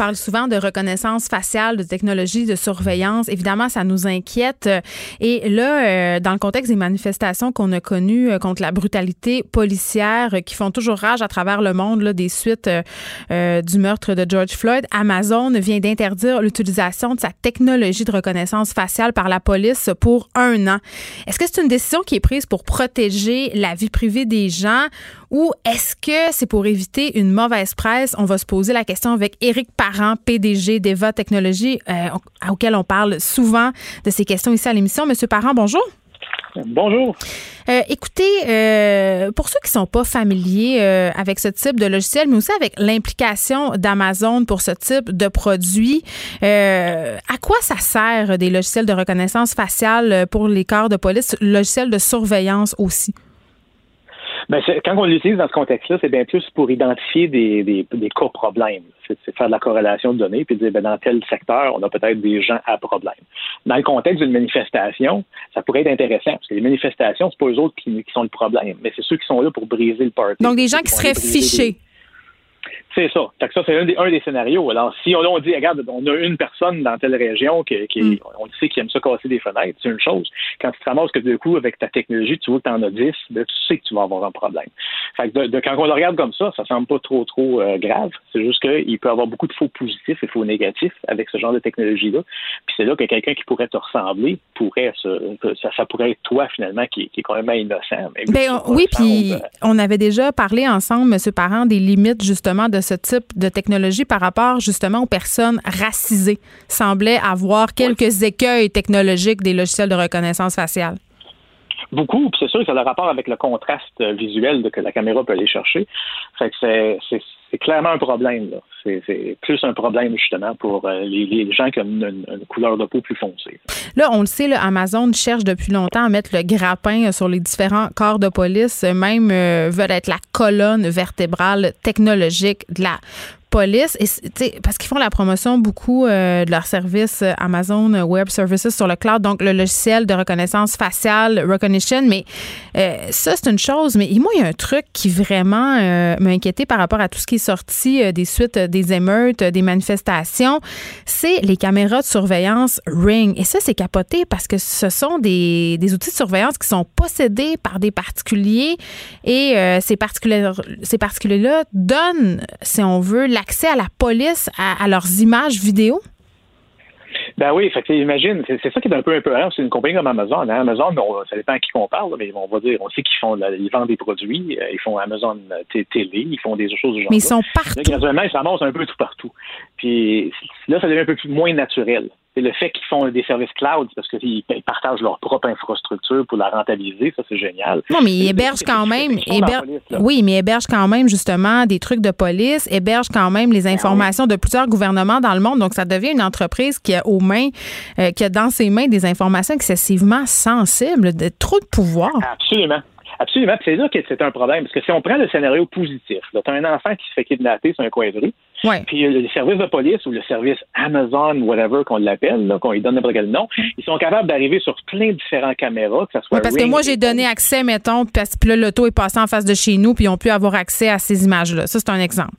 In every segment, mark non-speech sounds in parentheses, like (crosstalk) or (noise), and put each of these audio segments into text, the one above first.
Tu parles souvent de reconnaissance faciale, de technologie de surveillance. Évidemment, ça nous inquiète. Et là, euh, dans le contexte des manifestations qu'on a connues euh, contre la brutalité policière euh, qui font toujours rage à travers le monde, là, des suites du meurtre de George Floyd, Amazon vient d'interdire l'utilisation de sa technologie de reconnaissance faciale par la police pour un an. Est-ce que c'est une décision qui est prise pour protéger la vie privée des gens ou est-ce que c'est pour éviter une mauvaise presse? On va se poser la question avec Éric Parent, PDG d'Eva Technologies, euh, auquel on parle souvent de ces questions ici à l'émission. Monsieur Parent, bonjour. Bonjour. Euh, écoutez, euh, pour ceux qui sont pas familiers avec ce type de logiciel, mais aussi avec l'implication d'Amazon pour ce type de produit, à quoi ça sert des logiciels de reconnaissance faciale pour les corps de police, logiciels de surveillance aussi? Ben, quand on l'utilise dans ce contexte-là, c'est bien plus pour identifier des, des, des cas problèmes. C'est, faire de la corrélation de données puis dire ben, dans tel secteur, on a peut-être des gens à problème. Dans le contexte d'une manifestation, ça pourrait être intéressant parce que les manifestations, c'est pas eux autres qui, qui sont le problème, mais c'est ceux qui sont là pour briser le party. Donc des gens qui, seraient fichés. C'est ça. Fait ça, c'est un des, un des scénarios. Alors, si on, on, dit, regarde, on a une personne dans telle région qui, qui mm. on sait qui aime ça casser des fenêtres, c'est une chose. Quand tu te ramasses que du coup, avec ta technologie, tu vois que tu en as 10, ben, tu sais que tu vas avoir un problème. Fait que de, quand on le regarde comme ça, ça semble pas trop, trop euh, grave. C'est juste qu'il peut y avoir beaucoup de faux positifs et faux négatifs avec ce genre de technologie-là. Puis c'est là que quelqu'un qui pourrait te ressembler pourrait se, ça, ça pourrait être toi, finalement, qui, qui est quand même innocent. Ben, oui, puis on avait déjà parlé ensemble, M. Parent, des limites, justement, de ce type de technologie par rapport justement aux personnes racisées semblait avoir quelques écueils technologiques des logiciels de reconnaissance faciale. Beaucoup, puis c'est sûr que ça a le rapport avec le contraste visuel que la caméra peut aller chercher. Fait que c'est clairement un problème. C'est plus un problème justement pour euh, les, gens qui ont une, couleur de peau plus foncée. Là, on le sait, Amazon cherche depuis longtemps à mettre le grappin sur les différents corps de police, même euh, veulent être la colonne vertébrale technologique de la police, et, parce qu'ils font la promotion beaucoup euh, de leur service euh, Amazon Web Services sur le cloud, donc le logiciel de reconnaissance faciale, Recognition. Mais euh, ça, c'est une chose. Mais moi, il y a un truc qui vraiment m'a inquiété par rapport à tout ce qui est sorti des suites des émeutes, des manifestations. C'est les caméras de surveillance Ring. Et ça, c'est capoté parce que ce sont des, des outils de surveillance qui sont possédés par des particuliers et ces particuliers-là ces particuliers donnent, si on veut, la accès à la police à, leurs images vidéo? Ben oui, fait imagine, c'est ça qui est un peu un peu C'est une compagnie comme Amazon. Hein. Amazon, ça dépend à qui qu'on parle, mais on va dire, on sait qu'ils font, ils vendent des produits, euh, ils font Amazon euh, télé, ils font des choses du genre. Mais ils sont partout. Là, graduellement, ils s'amassent un peu tout partout. Puis là, ça devient un peu plus, moins naturel c'est le fait qu'ils font des services cloud parce qu'ils partagent leur propre infrastructure pour la rentabiliser, ça c'est génial. Non, mais ils hébergent quand même, oui, mais hébergent quand même justement des trucs de police, hébergent quand même les ben informations de plusieurs gouvernements dans le monde. Donc ça devient une entreprise qui a aux mains, euh, qui a dans ses mains des informations excessivement sensibles, de trop de pouvoir. Absolument. Absolument. C'est là que c'est un problème. Parce que si on prend le scénario positif, tu as un enfant qui se fait kidnapper sur un coin de rue, puis le service de police ou le service Amazon, whatever qu'on l'appelle, qu'on lui donne n'importe quel nom, ils sont capables d'arriver sur plein de différentes caméras, que ça soit. parce que moi, j'ai donné accès, mettons, parce que l'auto est passé en face de chez nous, puis ils ont pu avoir accès à ces images-là. Ça, c'est un exemple.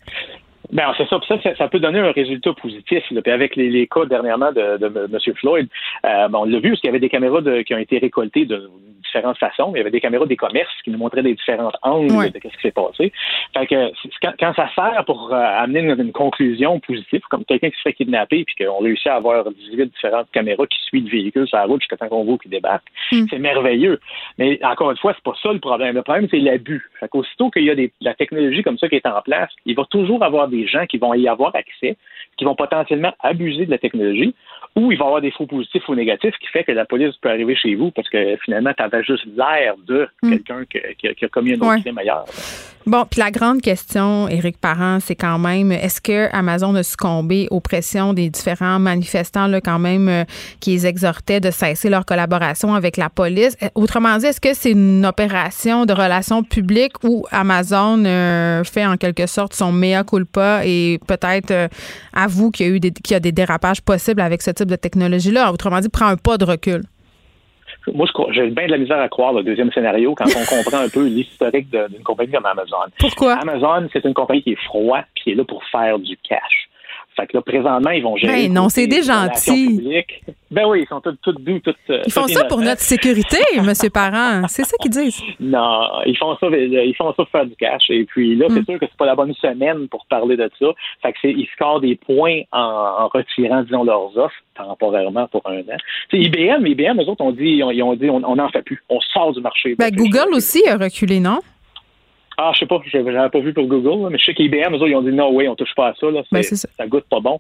Ben, c'est ça. ça, ça, peut donner un résultat positif. Là. Puis avec les, les, cas dernièrement de, de, M. Floyd, euh, bon, on l'a vu parce qu'il y avait des caméras de, qui ont été récoltées de différentes façons. Il y avait des caméras des commerces qui nous montraient des différents angles de ce qui s'est passé. Fait que quand, ça sert pour euh, amener une, conclusion positive, comme quelqu'un qui se fait kidnapper puis qu'on réussit à avoir 18 différentes caméras qui suivent le véhicule sur la route jusqu'à temps qu'on voit qu'il débarque, mm. c'est merveilleux. Mais encore une fois, c'est pas ça le problème. Le problème, c'est l'abus. Fait qu'aussitôt qu'il y a des, la technologie comme ça qui est en place, il va toujours avoir des gens qui vont y avoir accès, qui vont potentiellement abuser de la technologie, ou il va y avoir des faux positifs ou négatifs qui fait que la police peut arriver chez vous parce que finalement, tu avais juste l'air de Hmm. quelqu'un qui, a- qui a commis un autre Ouais. crime ailleurs. Bon, puis la grande question, Éric Parent, c'est quand même, est-ce que Amazon a succombé aux pressions des différents manifestants, là, quand même, euh, qui les exhortaient de cesser leur collaboration avec la police? Euh, Autrement dit, est-ce que c'est une opération de relations publiques où Amazon euh, fait en quelque sorte son mea culpa et peut-être euh, avoue qu'il y a eu des, qu'il y a des dérapages possibles avec ce type de technologie-là? Autrement dit, prend un pas de recul. Moi, j'ai bien de la misère à croire le deuxième scénario quand on comprend un peu l'historique d'une compagnie comme Amazon. Pourquoi? Amazon, c'est une compagnie qui est froide puis qui est là pour faire du cash. Fait que là, présentement, ils vont gérer. Ben non, c'est des gentils. Ben oui, ils sont tous, tous doux, tous. euh, Ils font ça pour notre sécurité, (laughs) Monsieur Parent. C'est ça qu'ils disent. Non, ils font ça, ils font ça pour faire du cash. Et puis là, Mm. c'est sûr que c'est pas la bonne semaine pour parler de ça. Fait que c'est, ils scorent des points en, en retirant, disons, leurs offres temporairement pour un an. Tu sais, IBM, IBM, eux autres ont dit, ils ont, ils ont dit, on n'en fait plus. On sort du marché. Ben, que Google aussi a reculé, non? Ah, je sais pas, je n'avais pas vu pour Google, mais je sais qu'IBM, eux autres, ils ont dit non, oui, on touche pas à ça. Là, Ben, ça. ça goûte pas bon.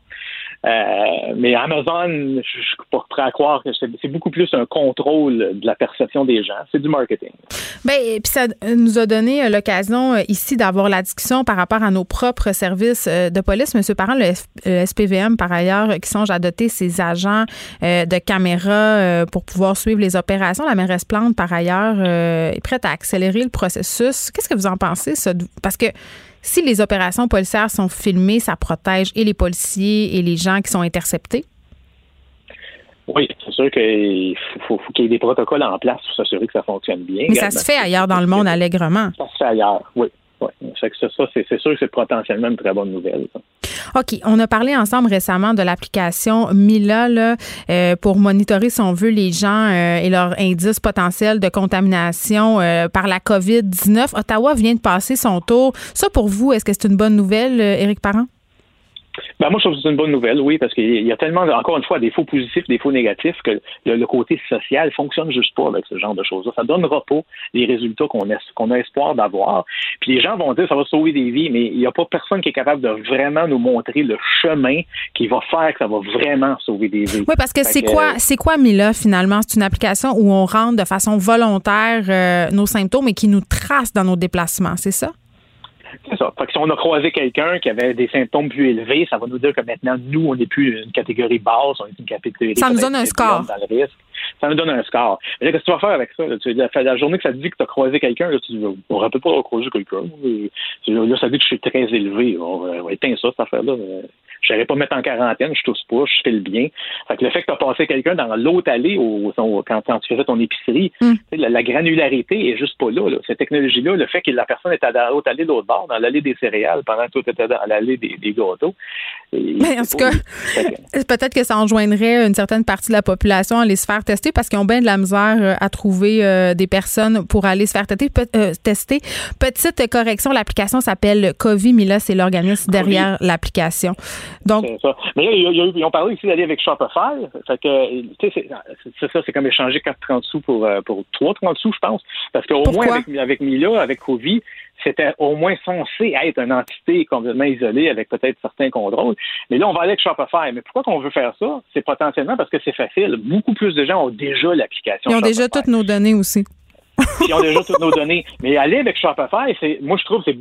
Euh, mais Amazon, je suis pas prêt à croire que c'est, beaucoup plus un contrôle de la perception des gens. C'est du marketing. Ben, et puis ça nous a donné euh, l'occasion euh, ici d'avoir la discussion par rapport à nos propres services de police. Monsieur Parent, le, SPVM, par ailleurs, qui songe à doter ses agents de caméras pour pouvoir suivre les opérations. La mairesse Plante, par ailleurs, est prête à accélérer le processus. Qu'est-ce que vous en pensez, ça? Parce que si les opérations policières sont filmées, ça protège et les policiers et les gens qui sont interceptés? Oui, c'est sûr qu'il faut, faut qu'il y ait des protocoles en place pour s'assurer que ça fonctionne bien. Mais ça se fait ailleurs dans le monde allègrement. Ça se fait ailleurs, oui. C'est, sûr que c'est potentiellement une très bonne nouvelle. OK. On a parlé ensemble récemment de l'application Mila euh, pour monitorer, si on veut, les gens euh, et leurs indices potentiels de contamination euh, par la COVID-19. Ottawa vient de passer son tour. Ça, pour vous, est-ce que c'est une bonne nouvelle, Éric Parent? Ben, moi, je trouve que c'est une bonne nouvelle, oui, parce qu'il y a tellement, encore une fois, des faux positifs, des faux négatifs, que le, le côté social fonctionne juste pas avec ce genre de choses-là. Ça donnera pas les résultats qu'on a, qu'on a espoir d'avoir. Puis les gens vont dire ça va sauver des vies, mais il n'y a pas personne qui est capable de vraiment nous montrer le chemin qui va faire que ça va vraiment sauver des vies. Oui, parce que c'est que, quoi, c'est quoi Mila finalement? C'est une application où on rentre de façon volontaire euh, nos symptômes et qui nous trace dans nos déplacements, c'est ça? C'est ça. Fait que si on a croisé quelqu'un qui avait des symptômes plus élevés, ça va nous dire que maintenant, nous, on n'est plus une catégorie basse, on est une catégorie. Ça nous donne un score. Dans le risque. Ça nous donne un score. Mais là, qu'est-ce que tu vas faire avec ça? Là? La, la journée que ça te dit que tu as croisé quelqu'un, tu dis, on ne rappelle pas croisé quelqu'un. Là, ça dit que je suis très élevé. On va, on va éteindre ça, cette affaire-là. Je n'irais pas me mettre en quarantaine, je tousse pas, je fais le bien. Fait que le fait que tu as passé quelqu'un dans l'autre allée au, au- quand, quand tu faisais ton épicerie, Mm. la, la granularité est juste pas là, là. Cette technologie-là, le fait que la personne était dans l'autre allée de l'autre bord, dans l'allée des céréales, pendant que toi, tu étais dans l'allée des, des gâteaux. et- Mais en tout cas, (laughs) (laughs) Peut-être que ça enjoindrait une certaine partie de la population à aller se faire tester parce qu'ils ont bien de la misère euh, à trouver euh, des personnes pour aller se faire. Pe- euh, tester. Petite correction, l'application s'appelle Covi, mais là, c'est l'organisme derrière l'application. Donc, ça. Mais là, ils ont parlé aussi d'aller avec Shopify. Fait que, tu sais, c'est- ça, c'est comme échanger 4,30 sous pour, euh, pour 3,30 sous, je pense. Parce qu'au moins, avec, avec Mila, avec Covi, c'était au moins censé être une entité complètement isolée avec peut-être certains contrôles. Mais là, on va aller avec Shopify. Mais pourquoi qu'on veut faire ça? C'est potentiellement parce que c'est facile. Beaucoup plus de gens ont déjà l'application ils ont déjà toutes nos données aussi. Ils ont déjà toutes nos données. Mais aller avec Shopify, c'est, moi, je trouve que c'est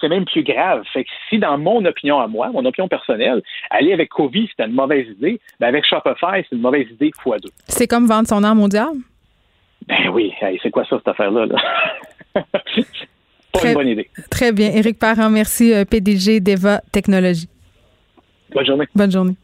c'est même plus grave. Fait que si, dans mon opinion à moi, mon opinion personnelle, aller avec Covi, c'était une mauvaise idée, ben avec Shopify, c'est une mauvaise idée fois deux. C'est comme vendre son âme au diable? Ben oui, hey, c'est quoi ça, cette affaire-là? Là? (laughs) Pas Très- une bonne idée. Très bien. Éric Parent, merci, euh, PDG d'Eva Technologies. Bonne journée. Bonne journée.